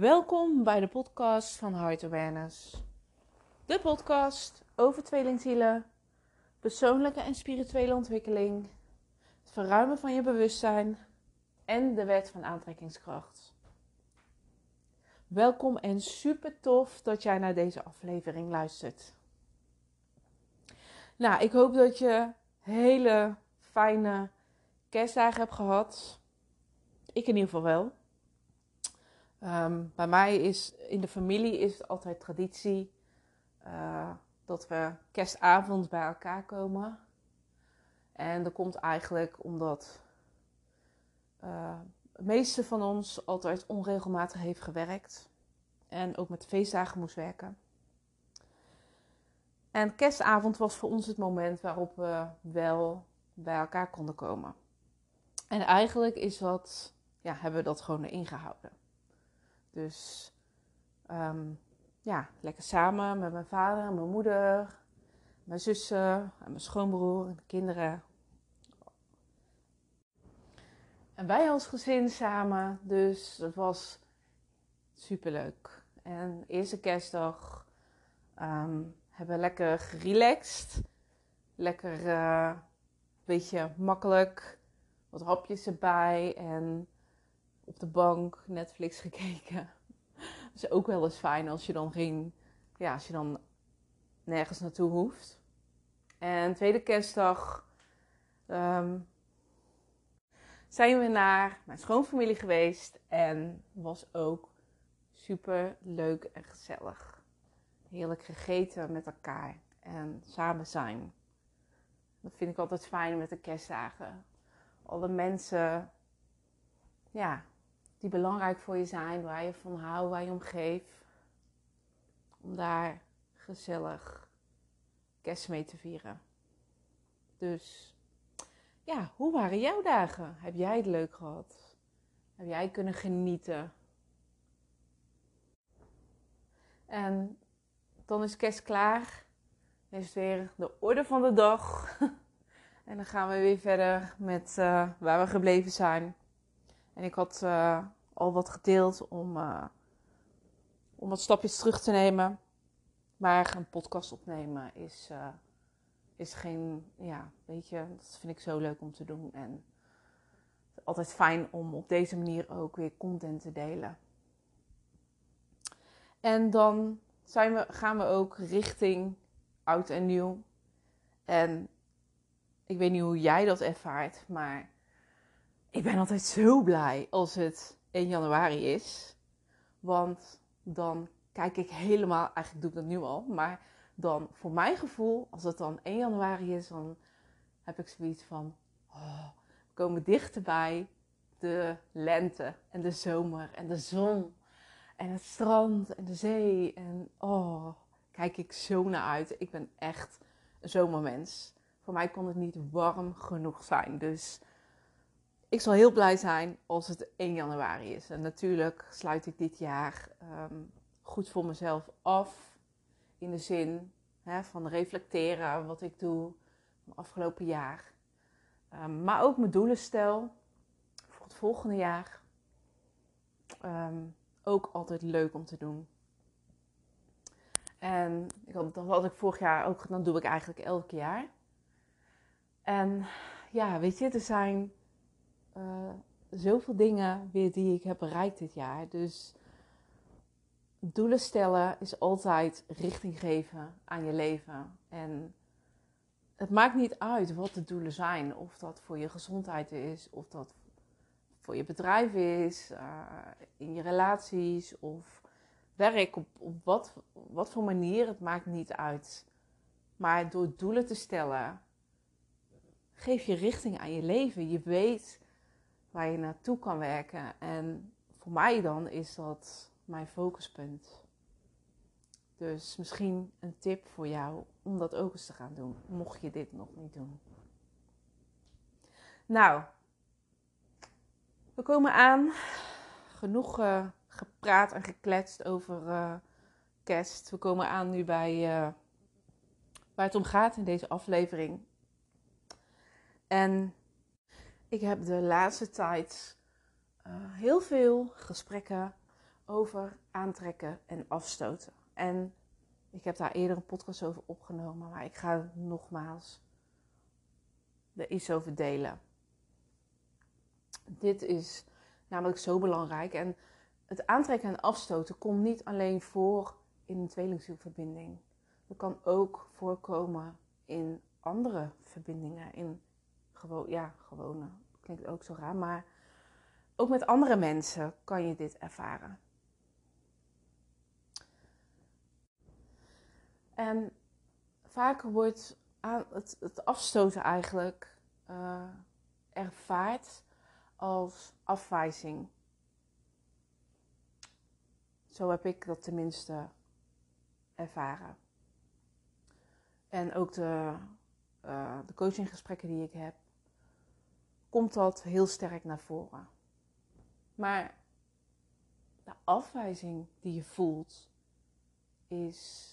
Welkom bij de podcast van Heart Awareness. De podcast over tweelingzielen, persoonlijke en spirituele ontwikkeling, het verruimen van je bewustzijn en de wet van aantrekkingskracht. Welkom en super tof dat jij naar deze aflevering luistert. Nou, ik hoop dat je hele fijne kerstdagen hebt gehad. Ik in ieder geval wel. Ehm, bij mij is in de familie is het altijd traditie uh, dat we kerstavond bij elkaar komen. En dat komt eigenlijk omdat de meeste van ons altijd onregelmatig heeft gewerkt. En ook met feestdagen moest werken. En kerstavond was voor ons het moment waarop we wel bij elkaar konden komen. En eigenlijk is dat, ja, hebben we dat gewoon erin gehouden. Dus um, ja, lekker samen met mijn vader en mijn moeder, mijn zussen en mijn schoonbroer en de kinderen. En wij als gezin samen, dus dat was superleuk. En eerste kerstdag um, hebben we lekker gerelaxed. Lekker uh, beetje makkelijk. Wat hapjes erbij en op de bank Netflix gekeken. Dat is ook wel eens fijn als je dan geen, ja, als je dan nergens naartoe hoeft. En tweede kerstdag um, zijn we naar mijn schoonfamilie geweest en was ook super leuk en gezellig. Heerlijk gegeten met elkaar en samen zijn. Dat vind ik altijd fijn met de kerstdagen. Alle mensen ja, die belangrijk voor je zijn, waar je van houdt, waar je om geeft. Om daar gezellig kerst mee te vieren. Dus ja, hoe waren jouw dagen? Heb jij het leuk gehad? Heb jij kunnen genieten? En dan is kerst klaar. Dan is weer de orde van de dag. en dan gaan we weer verder met uh, waar we gebleven zijn. En ik had uh, al wat gedeeld om, uh, om wat stapjes terug te nemen. Maar een podcast opnemen is, uh, is geen, ja, weet je, dat vind ik zo leuk om te doen. En altijd fijn om op deze manier ook weer content te delen. En dan zijn we, gaan we ook richting oud en nieuw. En ik weet niet hoe jij dat ervaart, maar ik ben altijd zo blij als het 1 januari is. Want dan kijk ik helemaal, eigenlijk doe ik dat nu al, maar dan voor mijn gevoel, als het dan 1 januari is, dan heb ik zoiets van, oh, we komen dichterbij de lente en de zomer en de zon en het strand en de zee. En oh, kijk ik zo naar uit. Ik ben echt een zomermens. Voor mij kon het niet warm genoeg zijn. Dus ik zal heel blij zijn als het 1 januari is. En natuurlijk sluit ik dit jaar um, goed voor mezelf af. In de zin hè, van reflecteren wat ik doe van afgelopen jaar. Um, maar ook mijn doelen stel voor het volgende jaar. Um, ook altijd leuk om te doen. En ik had, dat had ik vorig jaar ook gedaan, doe ik eigenlijk elk jaar. En ja, weet je, er zijn uh, zoveel dingen weer die ik heb bereikt dit jaar. Dus doelen stellen is altijd richting geven aan je leven. En het maakt niet uit wat de doelen zijn. Of dat voor je gezondheid is, of dat voor je bedrijf is, uh, in je relaties of werk, op, op wat, wat voor manier, het maakt niet uit. Maar door doelen te stellen, geef je richting aan je leven. Je weet waar je naartoe kan werken. En voor mij dan is dat mijn focuspunt. Dus misschien een tip voor jou om dat ook eens te gaan doen, mocht je dit nog niet doen. Nou, we komen aan. Genoeg uh, gepraat en gekletst over uh, kerst. We komen aan nu bij uh, waar het om gaat in deze aflevering. En ik heb de laatste tijd heel veel gesprekken over aantrekken en afstoten. En ik heb daar eerder een podcast over opgenomen, maar ik ga nogmaals er iets over delen. Dit is namelijk zo belangrijk. En het aantrekken en afstoten komt niet alleen voor in een tweelingzielverbinding. Dat kan ook voorkomen in andere verbindingen. In gewoon, ja, gewone, klinkt ook zo raar, maar ook met andere mensen kan je dit ervaren. En vaak wordt aan het, het afstoten eigenlijk uh, ervaard als afwijzing. Zo heb ik dat tenminste ervaren. En ook de, uh, de coachinggesprekken die ik heb, komt dat heel sterk naar voren. Maar de afwijzing die je voelt, is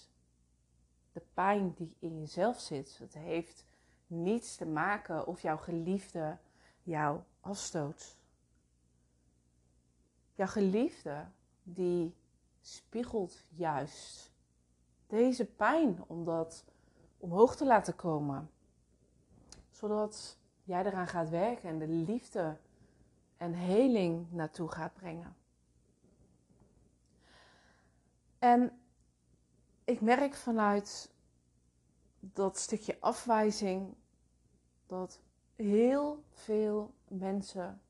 de pijn die in jezelf zit. Het heeft niets te maken of jouw geliefde jou afstoot. Jouw geliefde die spiegelt juist deze pijn om dat omhoog te laten komen. Zodat jij eraan gaat werken en de liefde en heling naartoe gaat brengen. En ik merk vanuit dat stukje afwijzing dat heel veel mensen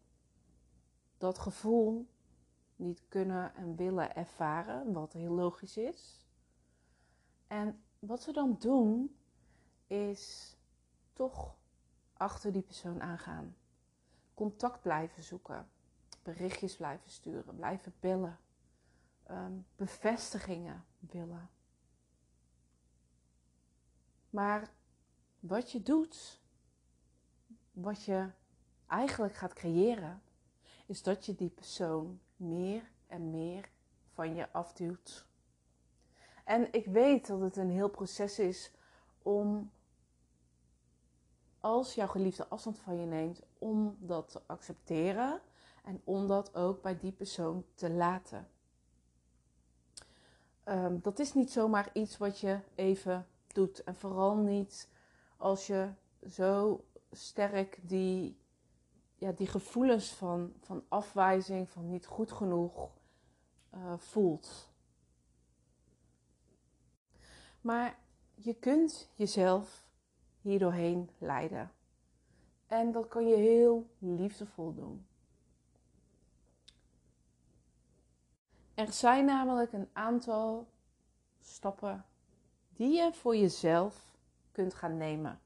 dat gevoel niet kunnen en willen ervaren, wat heel logisch is. En wat ze dan doen, is toch achter die persoon aangaan. Contact blijven zoeken, berichtjes blijven sturen, blijven bellen, ehm, bevestigingen willen. Maar wat je doet, wat je eigenlijk gaat creëren, is dat je die persoon meer en meer van je afduwt. En ik weet dat het een heel proces is om, als jouw geliefde afstand van je neemt, om dat te accepteren en om dat ook bij die persoon te laten. Um, dat is niet zomaar iets wat je even doet. En vooral niet als je zo sterk die, ja, die gevoelens van, van afwijzing, van niet goed genoeg uh, voelt. Maar je kunt jezelf hierdoorheen leiden. En dat kan je heel liefdevol doen. Er zijn namelijk een aantal stappen die je voor jezelf kunt gaan nemen.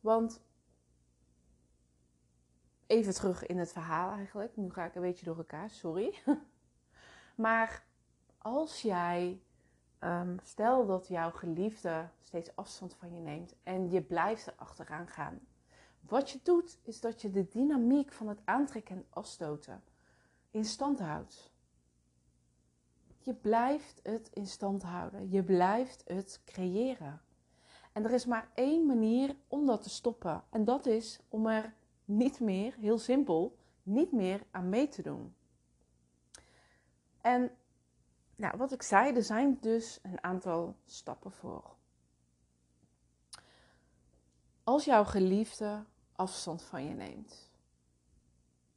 Want even terug in het verhaal eigenlijk. Nu ga ik een beetje door elkaar, sorry. maar als jij, um, stel dat jouw geliefde steeds afstand van je neemt en je blijft er achteraan gaan. Wat je doet, is dat je de dynamiek van het aantrekken en afstoten in stand houdt. Je blijft het in stand houden. Je blijft het creëren. En er is maar één manier om dat te stoppen. En dat is om er niet meer, heel simpel, niet meer aan mee te doen. En nou, wat ik zei, er zijn dus een aantal stappen voor. Als jouw geliefde afstand van je neemt,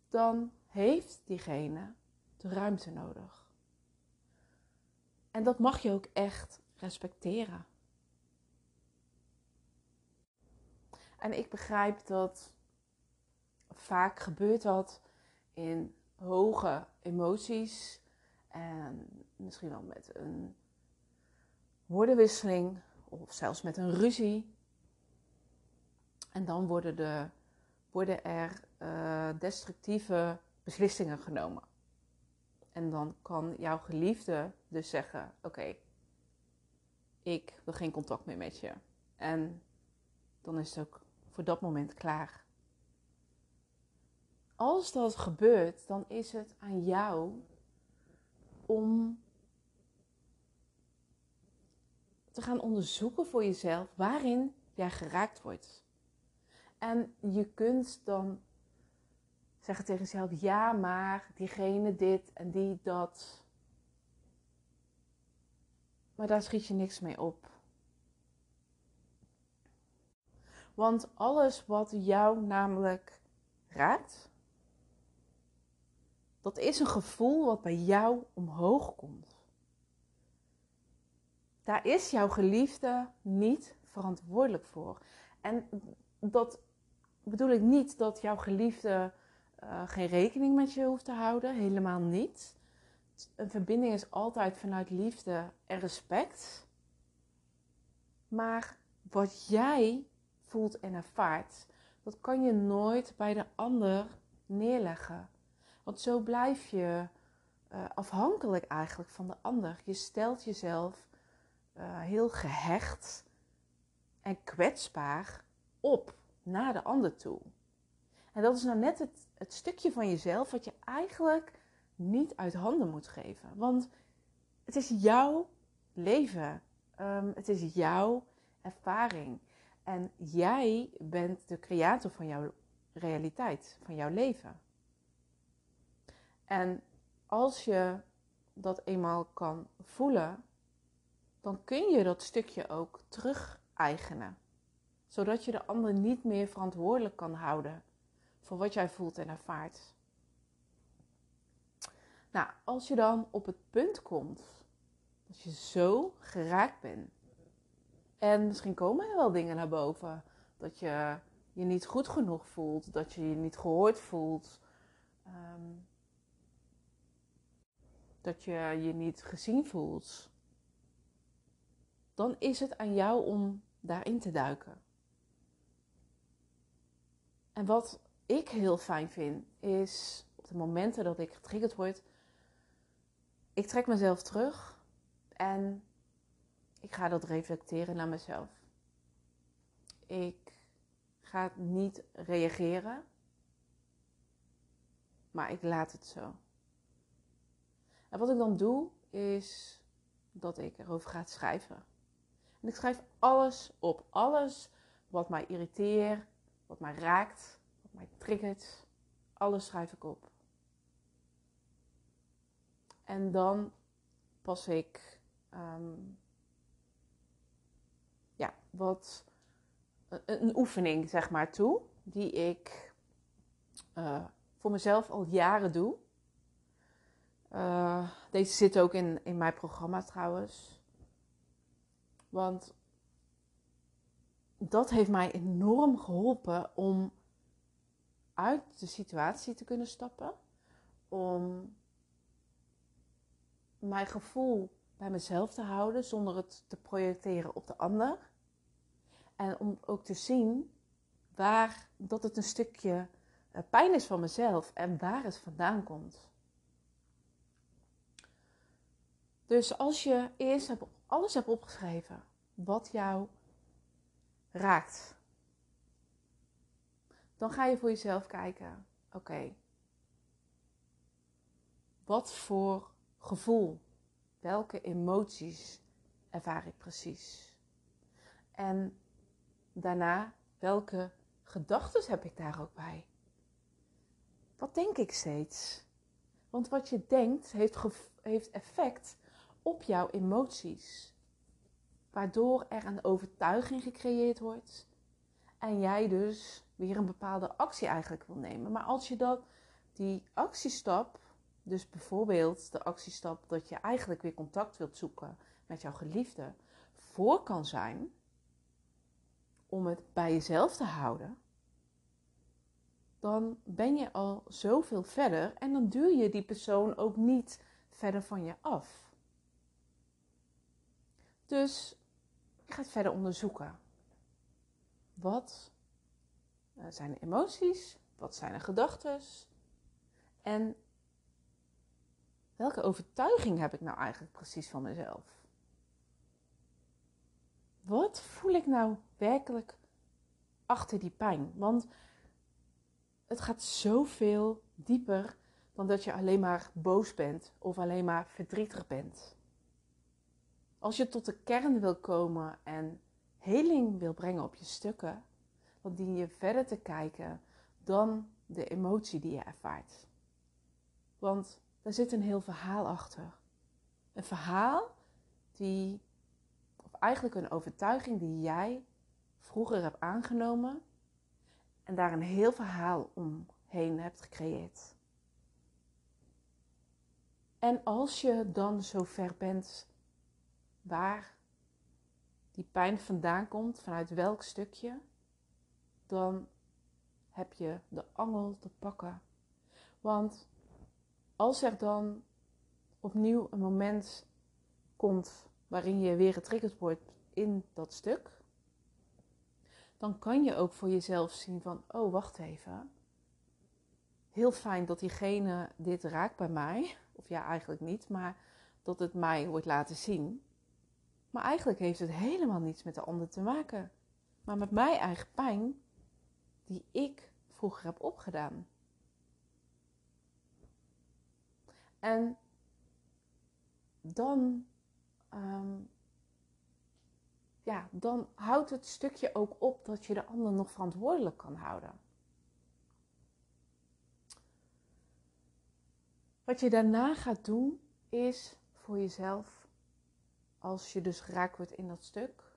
dan heeft diegene de ruimte nodig. En dat mag je ook echt respecteren. En ik begrijp dat vaak gebeurt dat in hoge emoties en misschien wel met een woordenwisseling of zelfs met een ruzie. En dan worden, de, worden er uh, destructieve beslissingen genomen. En dan kan jouw geliefde dus zeggen: Oké, ik wil geen contact meer met je. En dan is het ook voor dat moment klaar. Als dat gebeurt, dan is het aan jou om te gaan onderzoeken voor jezelf waarin jij geraakt wordt. En je kunt dan zeggen tegen jezelf: ja, maar diegene dit en die dat. Maar daar schiet je niks mee op. Want alles wat jou namelijk raakt, dat is een gevoel wat bij jou omhoog komt. Daar is jouw geliefde niet verantwoordelijk voor. En dat bedoel ik niet dat jouw geliefde uh, geen rekening met je hoeft te houden. Helemaal niet. Een verbinding is altijd vanuit liefde en respect. Maar wat jij voelt en ervaart, dat kan je nooit bij de ander neerleggen. Want zo blijf je uh, afhankelijk eigenlijk van de ander. Je stelt jezelf uh, heel gehecht en kwetsbaar op naar de ander toe. En dat is nou net het, het stukje van jezelf wat je eigenlijk niet uit handen moet geven. Want het is jouw leven. Um, het is jouw ervaring. En jij bent de creator van jouw realiteit, van jouw leven. En als je dat eenmaal kan voelen, dan kun je dat stukje ook terug-eigenen. Zodat je de ander niet meer verantwoordelijk kan houden voor wat jij voelt en ervaart. Nou, als je dan op het punt komt dat je zo geraakt bent. En misschien komen er wel dingen naar boven. Dat je je niet goed genoeg voelt. Dat je je niet gehoord voelt. Ehm, dat je je niet gezien voelt. Dan is het aan jou om daarin te duiken. En wat ik heel fijn vind, is op de momenten dat ik getriggerd word, ik trek mezelf terug en ik ga dat reflecteren naar mezelf. Ik ga niet reageren, maar ik laat het zo. En wat ik dan doe, is dat ik erover ga schrijven. En ik schrijf alles op. Alles wat mij irriteert, wat mij raakt, wat mij triggert. Alles schrijf ik op. En dan pas ik ehm, ja, wat een, oefening zeg maar toe, die ik uh, voor mezelf al jaren doe. Uh, deze zit ook in, in mijn programma trouwens. Want dat heeft mij enorm geholpen om uit de situatie te kunnen stappen. Om mijn gevoel bij mezelf te houden zonder het te projecteren op de ander. En om ook te zien waar dat het een stukje eh, pijn is van mezelf en waar het vandaan komt. Dus als je eerst alles hebt opgeschreven wat jou raakt, dan ga je voor jezelf kijken: oké, wat voor gevoel, welke emoties ervaar ik precies? En daarna, welke gedachten heb ik daar ook bij? Wat denk ik steeds? Want wat je denkt heeft, heeft effect op jouw emoties. Waardoor er een overtuiging gecreëerd wordt. En jij dus weer een bepaalde actie eigenlijk wil nemen. Maar als je dat, die actiestap, dus bijvoorbeeld de actiestap dat je eigenlijk weer contact wilt zoeken met jouw geliefde, voor kan zijn om het bij jezelf te houden, dan ben je al zoveel verder en dan duur je die persoon ook niet verder van je af. Dus je gaat verder onderzoeken. Wat eh, zijn de emoties? Wat zijn de gedachten? En welke overtuiging heb ik nou eigenlijk precies van mezelf? Wat voel ik nou werkelijk achter die pijn? Want het gaat zoveel dieper dan dat je alleen maar boos bent of alleen maar verdrietig bent. Als je tot de kern wil komen en heling wil brengen op je stukken, dan dien je verder te kijken dan de emotie die je ervaart. Want daar zit een heel verhaal achter. Een verhaal die, of eigenlijk een overtuiging die jij vroeger hebt aangenomen en daar een heel verhaal omheen hebt gecreëerd. En als je dan zo ver bent waar die pijn vandaan komt, vanuit welk stukje, dan heb je de angel te pakken. Want als er dan opnieuw een moment komt waarin je weer getriggerd wordt in dat stuk, dan kan je ook voor jezelf zien van, oh wacht even. Heel fijn dat diegene dit raakt bij mij. Of ja, eigenlijk niet, maar dat het mij wordt laten zien. Maar eigenlijk heeft het helemaal niets met de ander te maken. Maar met mijn eigen pijn die ik vroeger heb opgedaan. En dan, um, ja, dan houdt het stukje ook op dat je de ander nog verantwoordelijk kan houden. Wat je daarna gaat doen is voor jezelf, als je dus geraakt wordt in dat stuk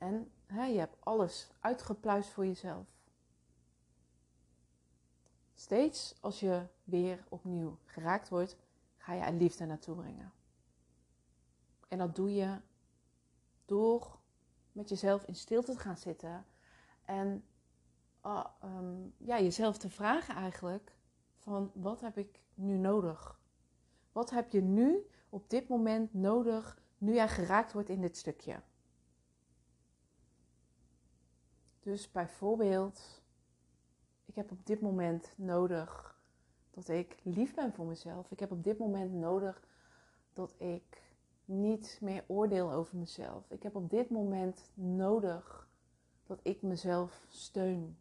en hè, je hebt alles uitgepluist voor jezelf. Steeds als je weer opnieuw geraakt wordt, ga je er liefde naartoe brengen. En dat doe je door met jezelf in stilte te gaan zitten en uh, um, ja, jezelf te vragen eigenlijk van wat heb ik nu nodig? Wat heb je nu op dit moment nodig nu jij geraakt wordt in dit stukje? Dus bijvoorbeeld, ik heb op dit moment nodig dat ik lief ben voor mezelf. Ik heb op dit moment nodig dat ik niet meer oordeel over mezelf. Ik heb op dit moment nodig dat ik mezelf steun.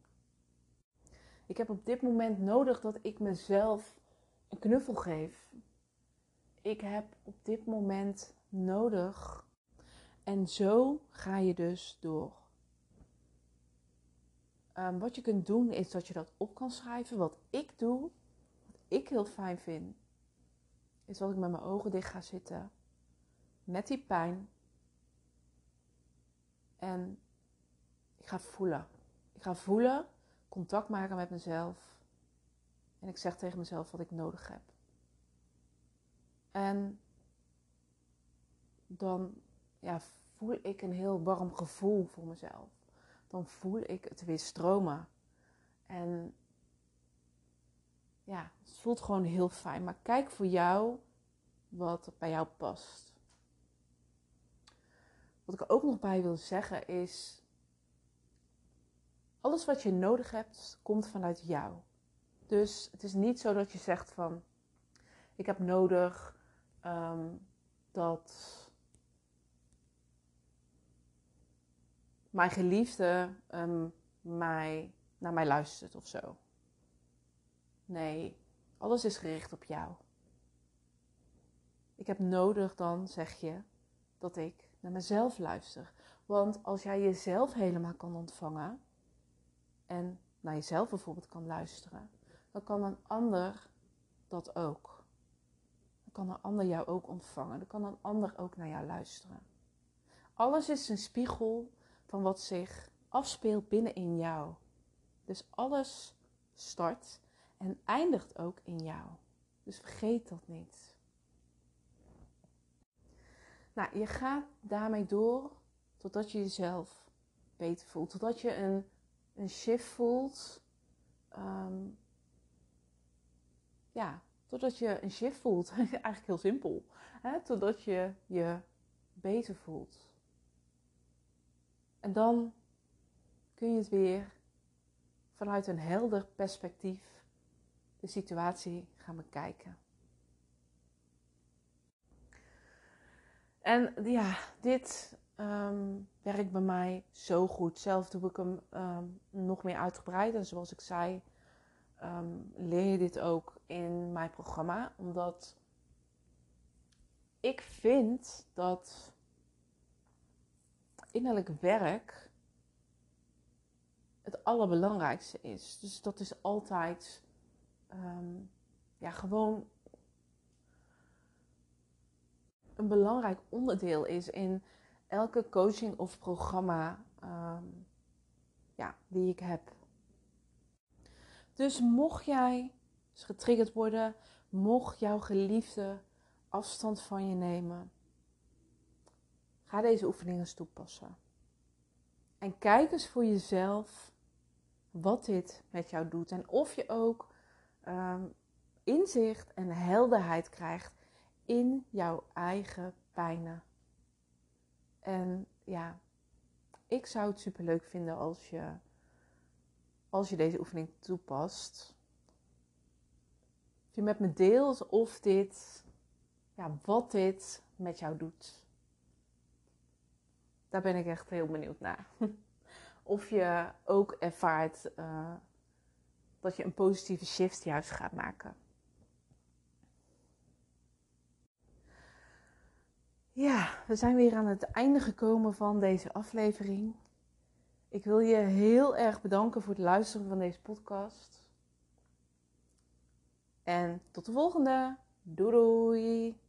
Ik heb op dit moment nodig dat ik mezelf een knuffel geef. Ik heb op dit moment nodig. En zo ga je dus door. Um, wat je kunt doen is dat je dat op kan schrijven. Wat ik doe, wat ik heel fijn vind, is dat ik met mijn ogen dicht ga zitten. Met die pijn. En ik ga voelen. Ik ga voelen, contact maken met mezelf. En ik zeg tegen mezelf wat ik nodig heb. En dan ja, voel ik een heel warm gevoel voor mezelf dan voel ik het weer stromen. En ja, het voelt gewoon heel fijn. Maar kijk voor jou wat bij jou past. Wat ik ook nog bij wil zeggen is: alles wat je nodig hebt, komt vanuit jou. Dus het is niet zo dat je zegt van: ik heb nodig um, dat mijn geliefde um, mij, naar mij luistert of zo. Nee, alles is gericht op jou. Ik heb nodig dan, zeg je, dat ik naar mezelf luister. Want als jij jezelf helemaal kan ontvangen en naar jezelf bijvoorbeeld kan luisteren, dan kan een ander dat ook. Kan een ander jou ook ontvangen. Dan kan een ander ook naar jou luisteren. Alles is een spiegel van wat zich afspeelt binnenin jou. Dus alles start en eindigt ook in jou. Dus vergeet dat niet. Nou, je gaat daarmee door totdat je jezelf beter voelt. Totdat je een, een shift voelt. Ehm, ja, totdat je een shift voelt. Eigenlijk heel simpel. Hè? Totdat je je beter voelt. En dan kun je het weer vanuit een helder perspectief de situatie gaan bekijken. En ja, dit um, werkt bij mij zo goed. Zelf doe ik hem um, nog meer uitgebreid. En zoals ik zei, um, leer je dit ook in mijn programma. Omdat ik vind dat innerlijk werk het allerbelangrijkste is. Dus dat is altijd ehm, ja, gewoon een belangrijk onderdeel is in elke coaching of programma ehm, ja, die ik heb. Dus mocht jij getriggerd worden, mocht jouw geliefde afstand van je nemen, ga deze oefeningen eens toepassen. En kijk eens voor jezelf wat dit met jou doet. En of je ook ehm, inzicht en helderheid krijgt in jouw eigen pijnen. En ja, ik zou het super leuk vinden als je, als je deze oefening toepast. Je met me deelt of dit, ja, wat dit met jou doet. Daar ben ik echt heel benieuwd naar. Of je ook ervaart uh, dat je een positieve shift juist gaat maken. Ja, we zijn weer aan het einde gekomen van deze aflevering. Ik wil je heel erg bedanken voor het luisteren van deze podcast. En tot de volgende. Doei doei!